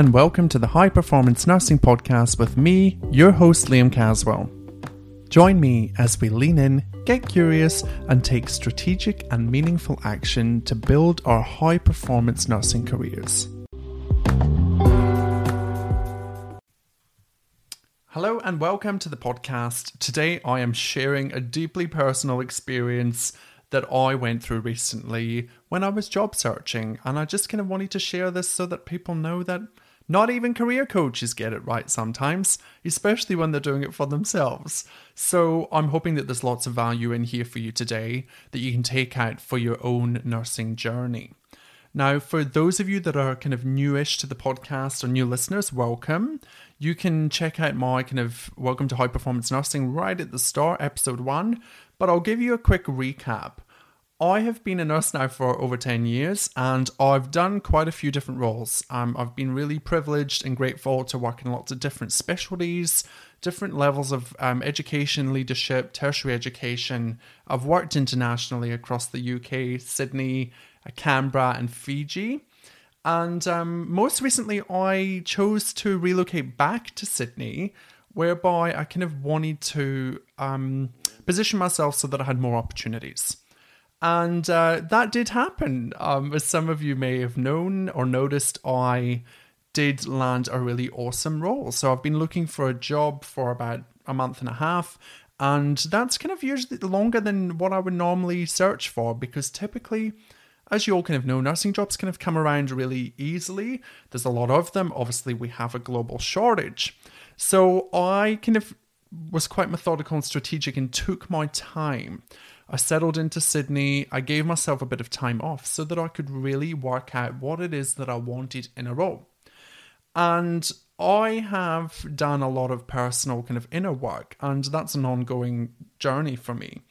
And welcome to the High Performance Nursing Podcast with me, your host, Liam Caswell. Join me as we lean in, get curious, and take strategic and meaningful action to build our high performance nursing careers. Hello, and welcome to the podcast. Today, I am sharing a deeply personal experience that I went through recently when I was job searching. And I just kind of wanted to share this so that people know that not even career coaches get it right sometimes, especially when they're doing it for themselves. So I'm hoping that there's lots of value in here for you today that you can take out for your own nursing journey. Now, for those of you that are kind of newish to the podcast or new listeners, welcome. You can check out my kind of welcome to high performance nursing right at the start, episode one, but I'll give you a quick recap. I have been a nurse now for over 10 years and I've done quite a few different roles. Um, I've been really privileged and grateful to work in lots of different specialties, different levels of um, education, leadership, tertiary education. I've worked internationally across the UK, Sydney, uh, Canberra, and Fiji. And um, most recently, I chose to relocate back to Sydney, whereby I kind of wanted to um, position myself so that I had more opportunities. And uh, that did happen. Um, as some of you may have known or noticed, I did land a really awesome role. So I've been looking for a job for about a month and a half. And that's kind of usually longer than what I would normally search for because typically, as you all kind of know, nursing jobs kind of come around really easily. There's a lot of them. Obviously, we have a global shortage. So I kind of was quite methodical and strategic and took my time. I settled into Sydney. I gave myself a bit of time off so that I could really work out what it is that I wanted in a role. And I have done a lot of personal kind of inner work, and that's an ongoing journey for me.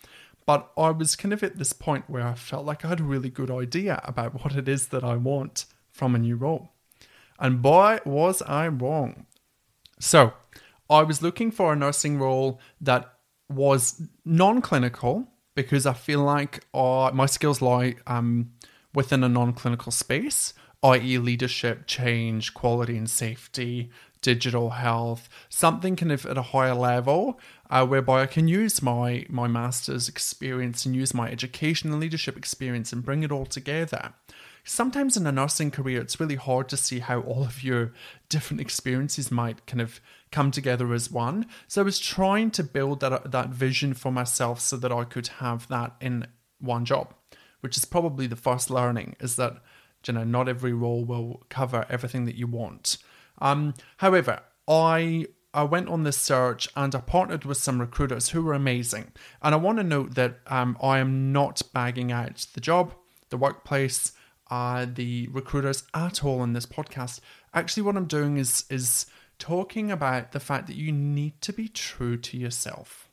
But I was kind of at this point where I felt like I had a really good idea about what it is that I want from a new role. And boy, was I wrong. So, I was looking for a nursing role that was non clinical because I feel like uh, my skills lie um, within a non clinical space, i.e., leadership, change, quality and safety, digital health, something kind of at a higher level, uh, whereby I can use my my master's experience and use my education and leadership experience and bring it all together sometimes in a nursing career, it's really hard to see how all of your different experiences might kind of come together as one. So I was trying to build that that vision for myself so that I could have that in one job, which is probably the first learning is that you know not every role will cover everything that you want. Um, however, I I went on this search and I partnered with some recruiters who were amazing. And I want to note that um, I am not bagging out the job, the workplace, uh, the recruiters at all in this podcast. Actually, what I'm doing is is talking about the fact that you need to be true to yourself.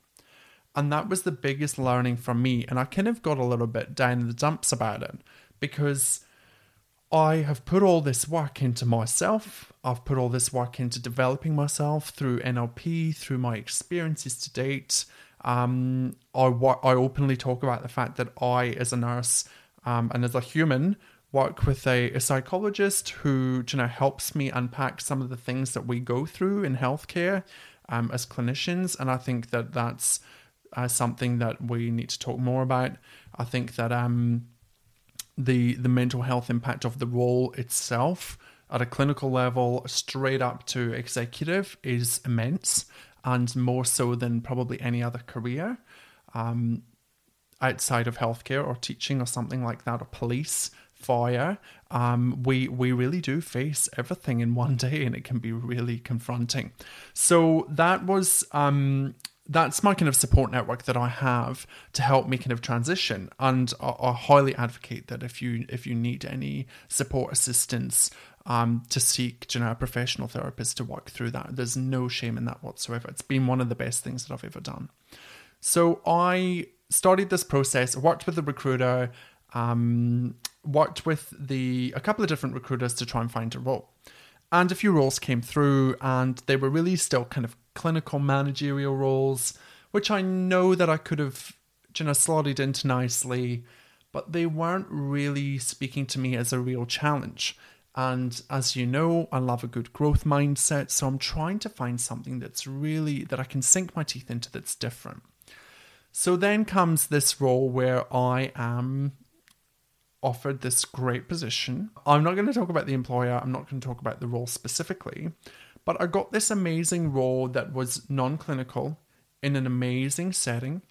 And that was the biggest learning from me. And I kind of got a little bit down in the dumps about it because I have put all this work into myself. I've put all this work into developing myself through NLP, through my experiences to date. Um, I, I openly talk about the fact that I, as a nurse um, and as a human, work with a, a psychologist who you know helps me unpack some of the things that we go through in healthcare um, as clinicians, and I think that that's uh, something that we need to talk more about. I think that um, the the mental health impact of the role itself at a clinical level, straight up to executive, is immense, and more so than probably any other career. Um, outside of healthcare or teaching or something like that, or police, fire, um, we we really do face everything in one day, and it can be really confronting. So that was um, that's my kind of support network that I have to help me kind of transition. And I, I highly advocate that if you if you need any support assistance, um, to seek you know a professional therapist to work through that. There's no shame in that whatsoever. It's been one of the best things that I've ever done. So I started this process. worked with the recruiter. Um, worked with the a couple of different recruiters to try and find a role. And a few roles came through, and they were really still kind of clinical managerial roles, which I know that I could have, you know, slotted into nicely, but they weren't really speaking to me as a real challenge. And as you know, I love a good growth mindset, so I'm trying to find something that's really that I can sink my teeth into that's different. So then comes this role where I am offered this great position. I'm not going to talk about the employer, I'm not going to talk about the role specifically, but I got this amazing role that was non clinical in an amazing setting,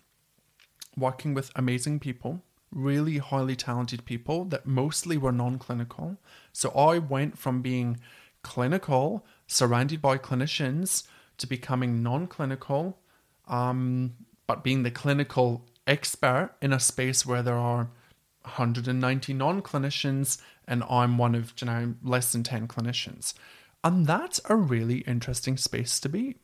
working with amazing people, really highly talented people that mostly were non clinical. So I went from being clinical, surrounded by clinicians, to becoming non clinical, um, but being the clinical expert in a space where there are 190 non clinicians, and I'm one of you know less than 10 clinicians. And that's a really interesting space to be.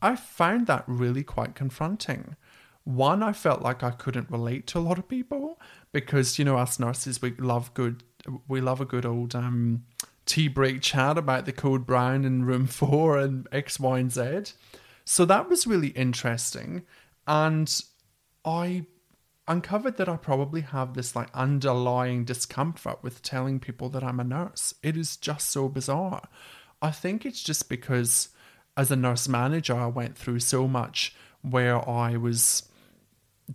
I found that really quite confronting. One, I felt like I couldn't relate to a lot of people because, you know, us nurses, we love good, we love a good old um, tea break chat about the code brown in room four and X, Y, and Z. So that was really interesting. And I uncovered that I probably have this like underlying discomfort with telling people that I'm a nurse. It is just so bizarre. I think it's just because as a nurse manager, I went through so much where I was,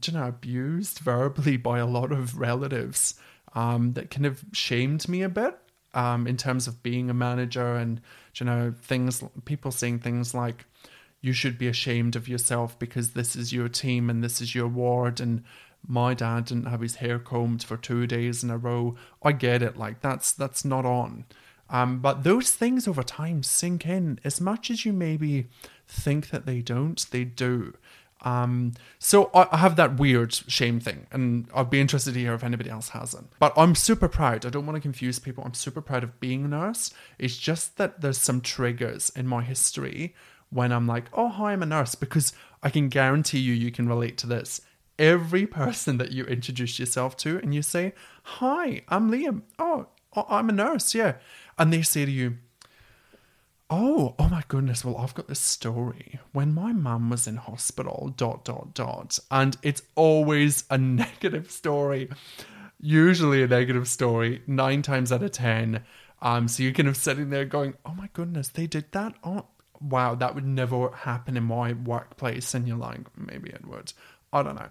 you know, abused verbally by a lot of relatives um, that kind of shamed me a bit um, in terms of being a manager and, you know, things, people saying things like, you should be ashamed of yourself because this is your team and this is your ward and my dad didn't have his hair combed for two days in a row. I get it, like that's that's not on. Um, but those things over time sink in as much as you maybe think that they don't, they do. Um, so I, I have that weird shame thing, and I'd be interested to hear if anybody else has it. But I'm super proud. I don't want to confuse people. I'm super proud of being a nurse. It's just that there's some triggers in my history when I'm like, oh, hi, I'm a nurse, because I can guarantee you, you can relate to this every person that you introduce yourself to and you say, Hi, I'm Liam. Oh, I'm a nurse, yeah. And they say to you, Oh, oh my goodness. Well, I've got this story. When my mum was in hospital, dot, dot, dot. And it's always a negative story. Usually a negative story, nine times out of 10. Um, so you're kind of sitting there going, Oh my goodness, they did that? Oh, wow, that would never happen in my workplace. And you're like, Maybe it would. I don't know.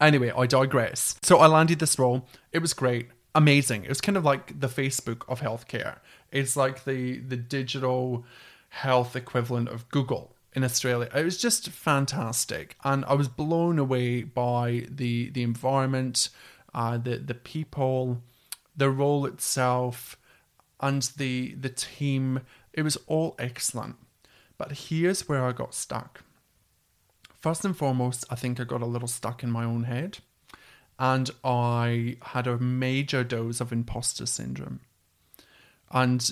Anyway, I digress. So I landed this role. It was great, amazing. It was kind of like the Facebook of healthcare. It's like the the digital health equivalent of Google in Australia. It was just fantastic, and I was blown away by the the environment, uh, the the people, the role itself, and the the team. It was all excellent. But here's where I got stuck. First and foremost, I think I got a little stuck in my own head and I had a major dose of imposter syndrome. And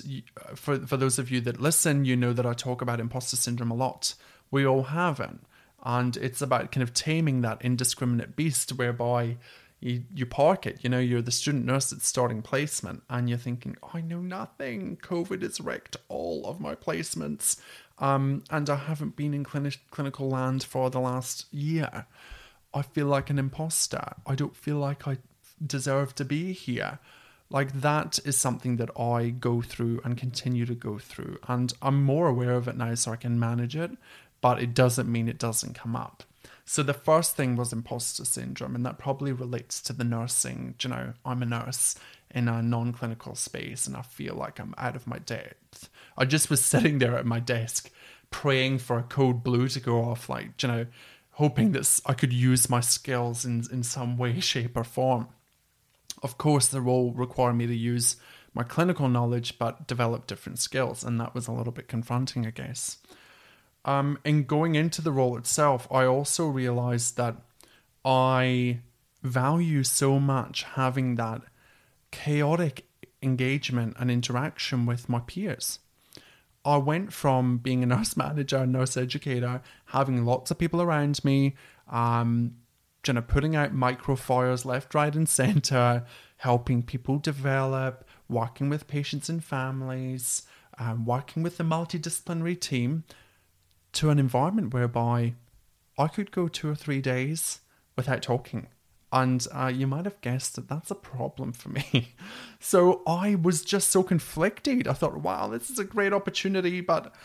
for, for those of you that listen, you know that I talk about imposter syndrome a lot. We all have it. And it's about kind of taming that indiscriminate beast whereby you, you park it. You know, you're the student nurse that's starting placement and you're thinking, oh, I know nothing. COVID has wrecked all of my placements. Um, and I haven't been in clini- clinical land for the last year. I feel like an imposter. I don't feel like I deserve to be here. Like that is something that I go through and continue to go through. And I'm more aware of it now so I can manage it, but it doesn't mean it doesn't come up. So the first thing was imposter syndrome, and that probably relates to the nursing. You know, I'm a nurse in a non-clinical space, and I feel like I'm out of my depth. I just was sitting there at my desk, praying for a code blue to go off, like you know, hoping that I could use my skills in in some way, shape, or form. Of course, the role required me to use my clinical knowledge, but develop different skills, and that was a little bit confronting, I guess. Um, in going into the role itself, I also realized that I value so much having that chaotic engagement and interaction with my peers. I went from being a nurse manager, nurse educator, having lots of people around me, um, you know, putting out microfires left, right, and center, helping people develop, working with patients and families, um, working with the multidisciplinary team, to an environment whereby I could go two or three days without talking. And uh, you might have guessed that that's a problem for me. so I was just so conflicted. I thought, wow, this is a great opportunity, but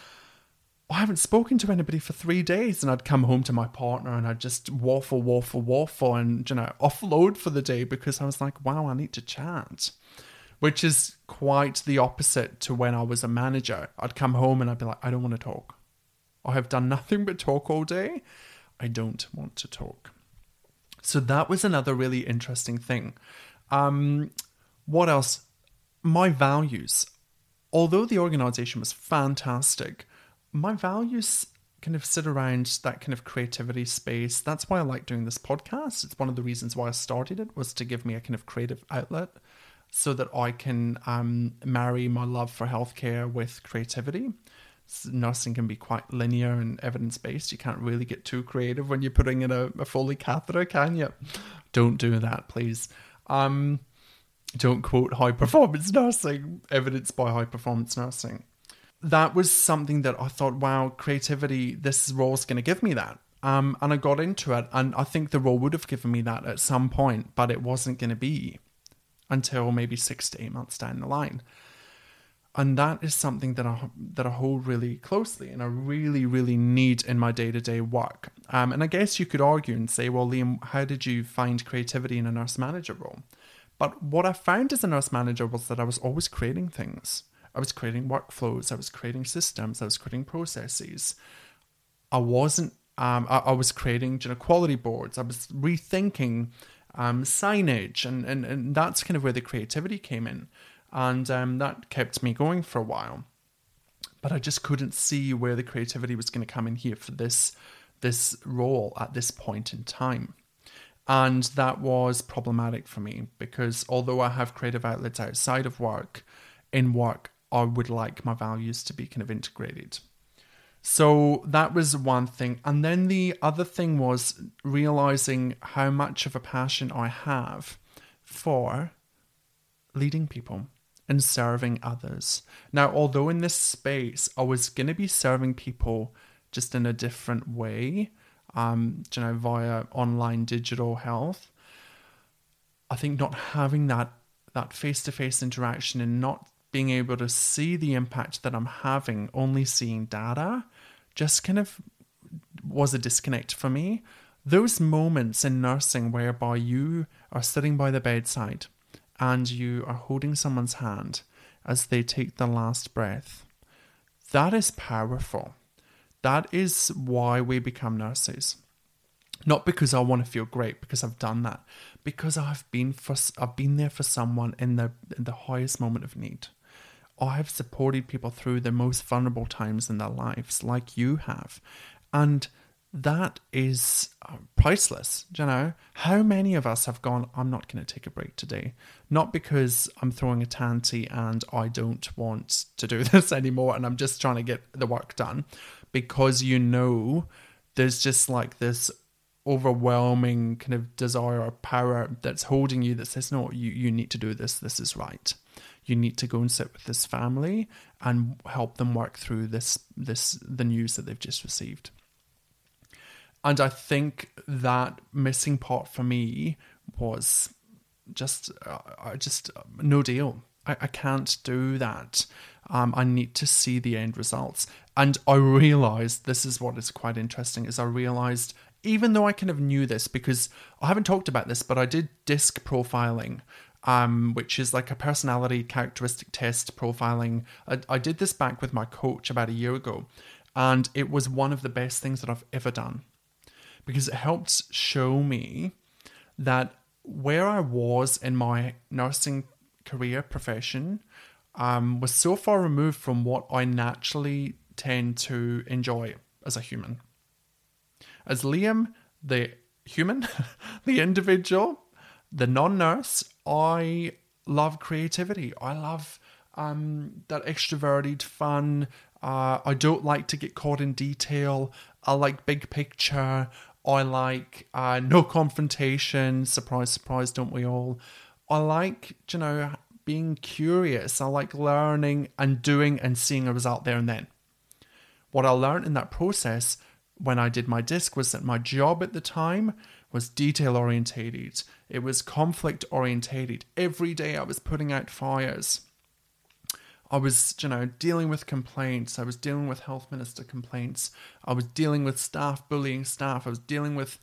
I haven't spoken to anybody for three days. And I'd come home to my partner and I'd just waffle, waffle, waffle and, you know, offload for the day because I was like, wow, I need to chat. Which is quite the opposite to when I was a manager. I'd come home and I'd be like, I don't want to talk. I have done nothing but talk all day. I don't want to talk. So that was another really interesting thing. Um, what else? My values. Although the organization was fantastic, my values kind of sit around that kind of creativity space. That's why I like doing this podcast. It's one of the reasons why I started it was to give me a kind of creative outlet so that I can um, marry my love for healthcare with creativity nursing can be quite linear and evidence based. You can't really get too creative when you're putting in a, a Foley catheter, can you? Don't do that, please. Um, don't quote high performance nursing, evidence by high performance nursing. That was something that I thought, wow, creativity, this role is going to give me that. Um, and I got into it, and I think the role would have given me that at some point, but it wasn't going to be until maybe six to eight months down the line and that is something that I that I hold really closely and I really really need in my day to day work. Um, and I guess you could argue and say, well, Liam, how did you find creativity in a nurse manager role? But what I found as a nurse manager was that I was always creating things. I was creating workflows. I was creating systems. I was creating processes. I wasn't. Um, I, I, was creating you know, quality boards. I was rethinking um, signage, and, and and that's kind of where the creativity came in and um, that kept me going for a while. But I just couldn't see where the creativity was going to come in here for this this role at this point in time. And that was problematic for me because although I have creative outlets outside of work, in work, I would like my values to be kind of integrated. So that was one thing. And then the other thing was realizing how much of a passion I have for leading people and serving others. Now, although in this space I was going to be serving people just in a different way, um, you know, via online digital health, I think not having that that face to face interaction and not being able to see the impact that I'm having, only seeing data, just kind of was a disconnect for me. Those moments in nursing whereby you are sitting by the bedside and you are holding someone's hand as they take the last breath. That is powerful. That is why we become nurses. Not because I want to feel great, because I've done that, because I've been for I've been there for someone in the in the highest moment of need. I have supported people through the most vulnerable times in their lives, like you have, and that is uh, priceless. You know, how many of us have gone, I'm not going to take a break today? Not because I'm throwing a tanty and I don't want to do this anymore and I'm just trying to get the work done, because you know there's just like this overwhelming kind of desire or power that's holding you that says, no, you, you need to do this. This is right. You need to go and sit with this family and help them work through this, this, the news that they've just received. And I think that missing part for me was just, uh, just uh, no deal. I, I can't do that. Um, I need to see the end results. And I realized this is what is quite interesting is I realized even though I kind of knew this because I haven't talked about this, but I did disc profiling, um, which is like a personality characteristic test profiling. I, I did this back with my coach about a year ago, and it was one of the best things that I've ever done because it helped show me that where I was in my nursing career profession um, was so far removed from what I naturally tend to enjoy as a human. As Liam, the human, the individual, the non nurse, I love creativity. I love um, that extroverted fun. Uh, I don't like to get caught in detail. I like big picture. I like uh, no confrontation. Surprise, surprise, don't we all? I like, you know, being curious. I like learning and doing and seeing a result there and then. What I learned in that process when I did my disc was that my job at the time was detail orientated. It was conflict orientated. Every day I was putting out fires. I was, you know, dealing with complaints. I was dealing with health minister complaints. I was dealing with staff bullying staff. I was dealing with,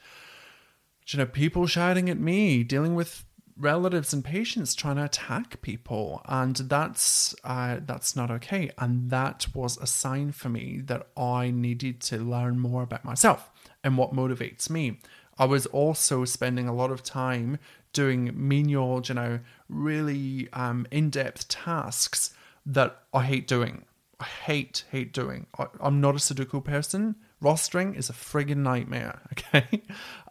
you know, people shouting at me, dealing with relatives and patients trying to attack people, and that's uh, that's not okay. And that was a sign for me that I needed to learn more about myself and what motivates me. I was also spending a lot of time doing menial, you know, really um, in-depth tasks that I hate doing. I hate hate doing. I, I'm not a Sudoku person. Rostering is a friggin' nightmare. Okay.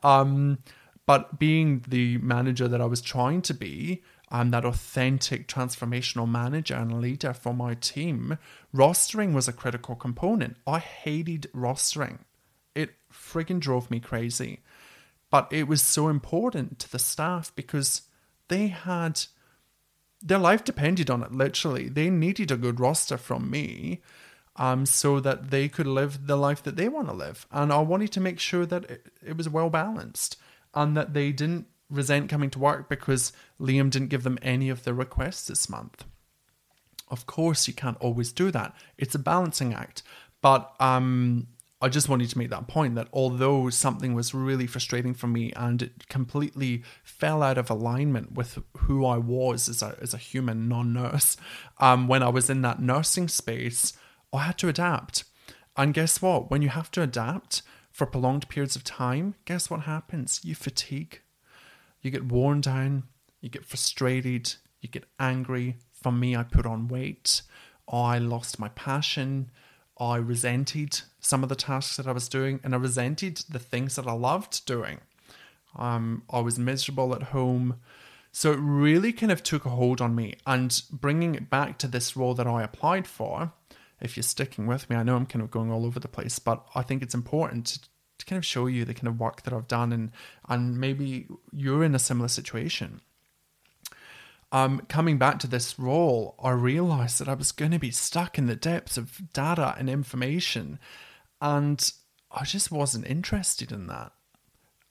Um, but being the manager that I was trying to be, and that authentic transformational manager and leader for my team, rostering was a critical component. I hated rostering. It friggin' drove me crazy. But it was so important to the staff because they had their life depended on it, literally. They needed a good roster from me um, so that they could live the life that they want to live. And I wanted to make sure that it, it was well balanced and that they didn't resent coming to work because Liam didn't give them any of their requests this month. Of course, you can't always do that. It's a balancing act. But um, I just wanted to make that point that although something was really frustrating for me and it completely fell out of alignment with who I was as a, as a human non nurse, um, when I was in that nursing space, I had to adapt. And guess what? When you have to adapt, for prolonged periods of time, guess what happens? You fatigue. You get worn down. You get frustrated. You get angry. For me, I put on weight. I lost my passion. I resented some of the tasks that I was doing, and I resented the things that I loved doing. Um, I was miserable at home. So it really kind of took a hold on me. And bringing it back to this role that I applied for, if you're sticking with me, I know I'm kind of going all over the place, but I think it's important to, to kind of show you the kind of work that I've done and and maybe you're in a similar situation. Um, coming back to this role, I realized that I was going to be stuck in the depths of data and information, and I just wasn't interested in that.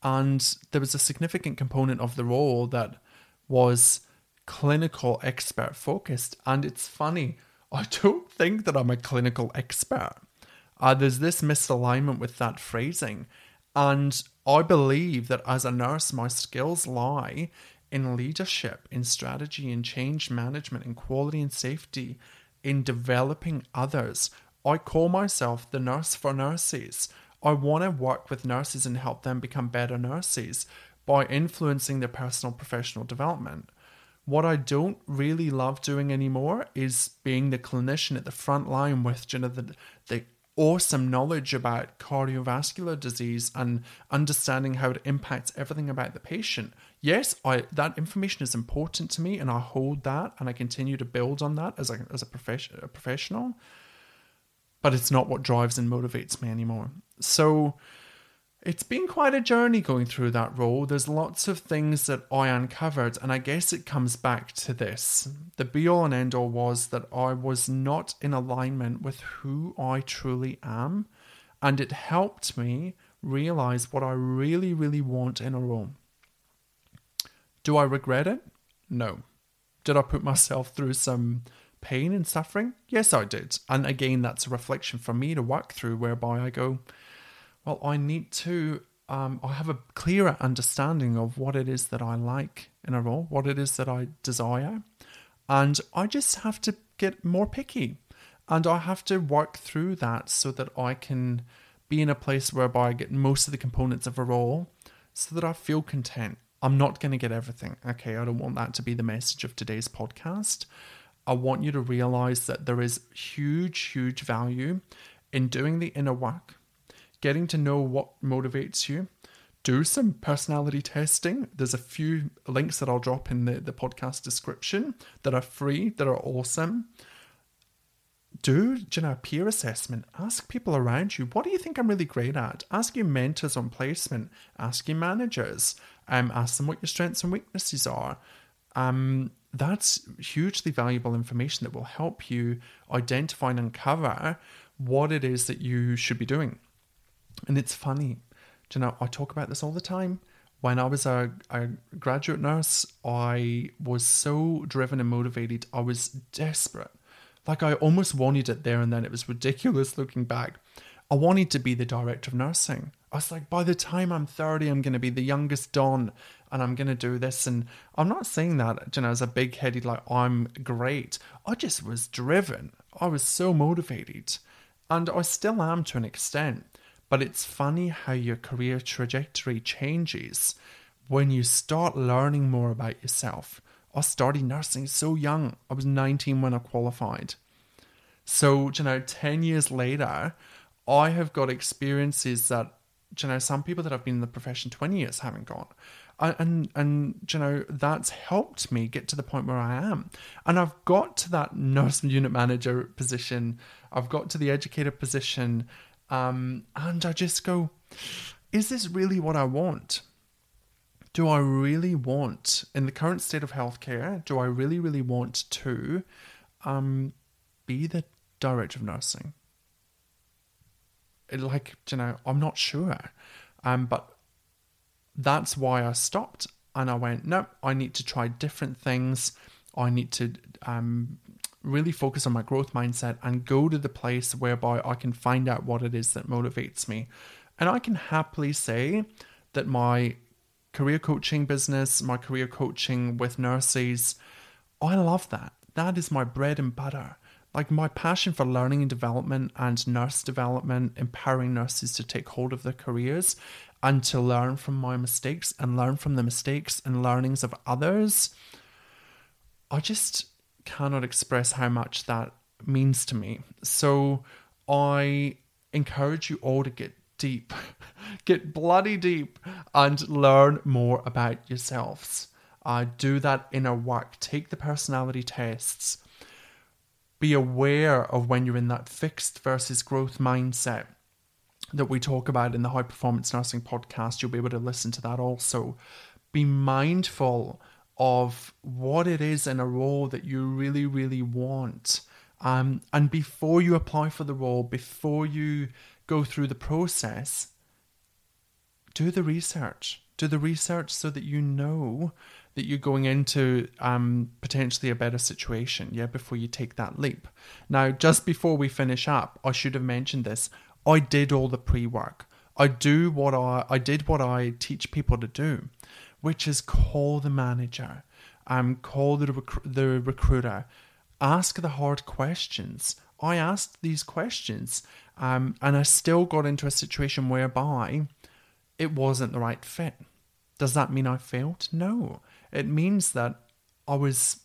And there was a significant component of the role that was clinical expert focused. And it's funny, I don't think that I'm a clinical expert. Uh, there's this misalignment with that phrasing. And I believe that as a nurse, my skills lie in leadership, in strategy, in change management, in quality and safety, in developing others. I call myself the nurse for nurses. I want to work with nurses and help them become better nurses by influencing their personal professional development. What I don't really love doing anymore is being the clinician at the front line with you know, the, the awesome knowledge about cardiovascular disease and understanding how it impacts everything about the patient. Yes, I that information is important to me and I hold that and I continue to build on that as a as a, profession, a professional. But it's not what drives and motivates me anymore. So it's been quite a journey going through that role. There's lots of things that I uncovered, and I guess it comes back to this. The be all and end all was that I was not in alignment with who I truly am, and it helped me realize what I really, really want in a role. Do I regret it? No. Did I put myself through some pain and suffering? Yes, I did. And again, that's a reflection for me to work through whereby I go, well, I need to um, I have a clearer understanding of what it is that I like in a role, what it is that I desire. And I just have to get more picky. And I have to work through that so that I can be in a place whereby I get most of the components of a role so that I feel content. I'm not going to get everything. Okay, I don't want that to be the message of today's podcast. I want you to realize that there is huge, huge value in doing the inner work, getting to know what motivates you, do some personality testing. There's a few links that I'll drop in the, the podcast description that are free, that are awesome. Do you know peer assessment? Ask people around you, what do you think I'm really great at? Ask your mentors on placement, ask your managers, um, ask them what your strengths and weaknesses are. Um, that's hugely valuable information that will help you identify and uncover what it is that you should be doing. And it's funny you know, I talk about this all the time. When I was a, a graduate nurse, I was so driven and motivated. I was desperate. Like I almost wanted it there and then. It was ridiculous looking back. I wanted to be the director of nursing. I was like, by the time I'm 30, I'm going to be the youngest Don and I'm going to do this. And I'm not saying that, you know, as a big headed, like, I'm great. I just was driven. I was so motivated. And I still am to an extent. But it's funny how your career trajectory changes when you start learning more about yourself. I started nursing so young. I was 19 when I qualified. So, you know, 10 years later, I have got experiences that, you know, some people that have been in the profession 20 years haven't got. And, and, you know, that's helped me get to the point where I am. And I've got to that nurse unit manager position. I've got to the educator position. Um, and I just go, is this really what I want? Do I really want, in the current state of healthcare, do I really, really want to um, be the director of nursing? It, like, you know, I'm not sure. Um, but that's why I stopped and I went, no, I need to try different things. I need to um, really focus on my growth mindset and go to the place whereby I can find out what it is that motivates me. And I can happily say that my career coaching business, my career coaching with nurses, I love that. That is my bread and butter. Like my passion for learning and development and nurse development, empowering nurses to take hold of their careers and to learn from my mistakes and learn from the mistakes and learnings of others. I just cannot express how much that means to me. So I encourage you all to get deep, get bloody deep, and learn more about yourselves. Uh, do that inner work, take the personality tests, be aware of when you're in that fixed versus growth mindset that we talk about in the High Performance Nursing podcast. You'll be able to listen to that also. Be mindful of what it is in a role that you really, really want. Um, and before you apply for the role, before you go through the process, do the research. Do the research so that you know that you're going into um, potentially a better situation, yeah, before you take that leap. Now, just before we finish up, I should have mentioned this. I did all the pre work. I do what I I did what I teach people to do which is call the manager, um, call the, rec- the recruiter, ask the hard questions. I asked these questions, um, and I still got into a situation whereby it wasn't the right fit. Does that mean I failed? No. It means that I was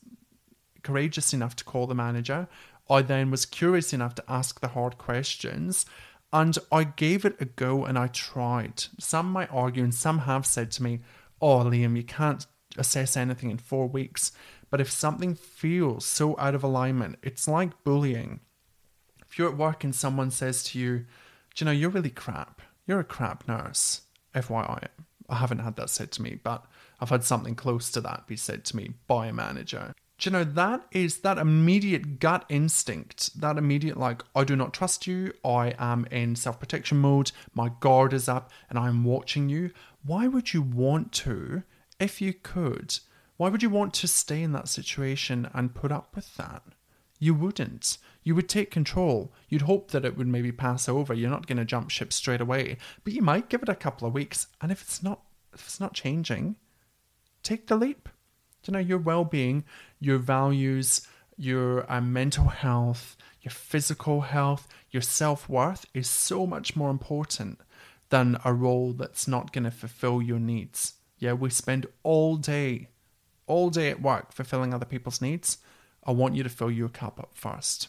courageous enough to call the manager. I then was curious enough to ask the hard questions. And I gave it a go and I tried. Some might argue, and some have said to me, oh, Liam, you can't assess anything in four weeks. But if something feels so out of alignment, it's like bullying. If you're at work and someone says to you, you know, you're really crap. You're a crap nurse. FYI. I haven't had that said to me, but I've had something close to that be said to me by a manager. Do you know, that is that immediate gut instinct, that immediate, like, I do not trust you, I am in self protection mode, my guard is up, and I'm watching you. Why would you want to, if you could, why would you want to stay in that situation and put up with that? You wouldn't. You would take control. You'd hope that it would maybe pass over. You're not going to jump ship straight away, but you might give it a couple of weeks. And if it's not, if it's not changing, take the leap. You know, your well-being, your values, your uh, mental health, your physical health, your self-worth is so much more important than a role that's not going to fulfill your needs. Yeah, we spend all day, all day at work fulfilling other people's needs. I want you to fill your cup up first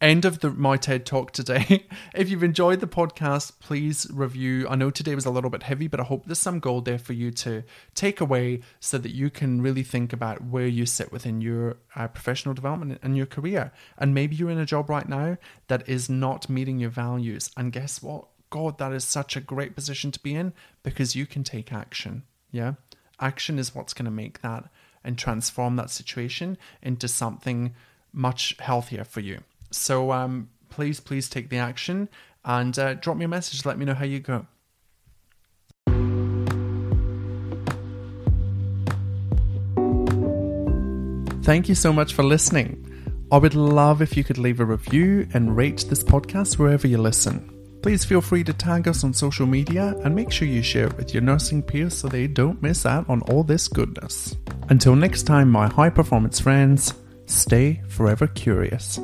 end of the my TED talk today. if you've enjoyed the podcast, please review. I know today was a little bit heavy, but I hope there's some gold there for you to take away so that you can really think about where you sit within your uh, professional development and your career. And maybe you're in a job right now that is not meeting your values. And guess what? God, that is such a great position to be in because you can take action. Yeah. Action is what's going to make that and transform that situation into something much healthier for you. So um, please, please take the action and uh, drop me a message. Let me know how you go. Thank you so much for listening. I would love if you could leave a review and rate this podcast wherever you listen. Please feel free to tag us on social media and make sure you share it with your nursing peers so they don't miss out on all this goodness. Until next time, my high performance friends, stay forever curious.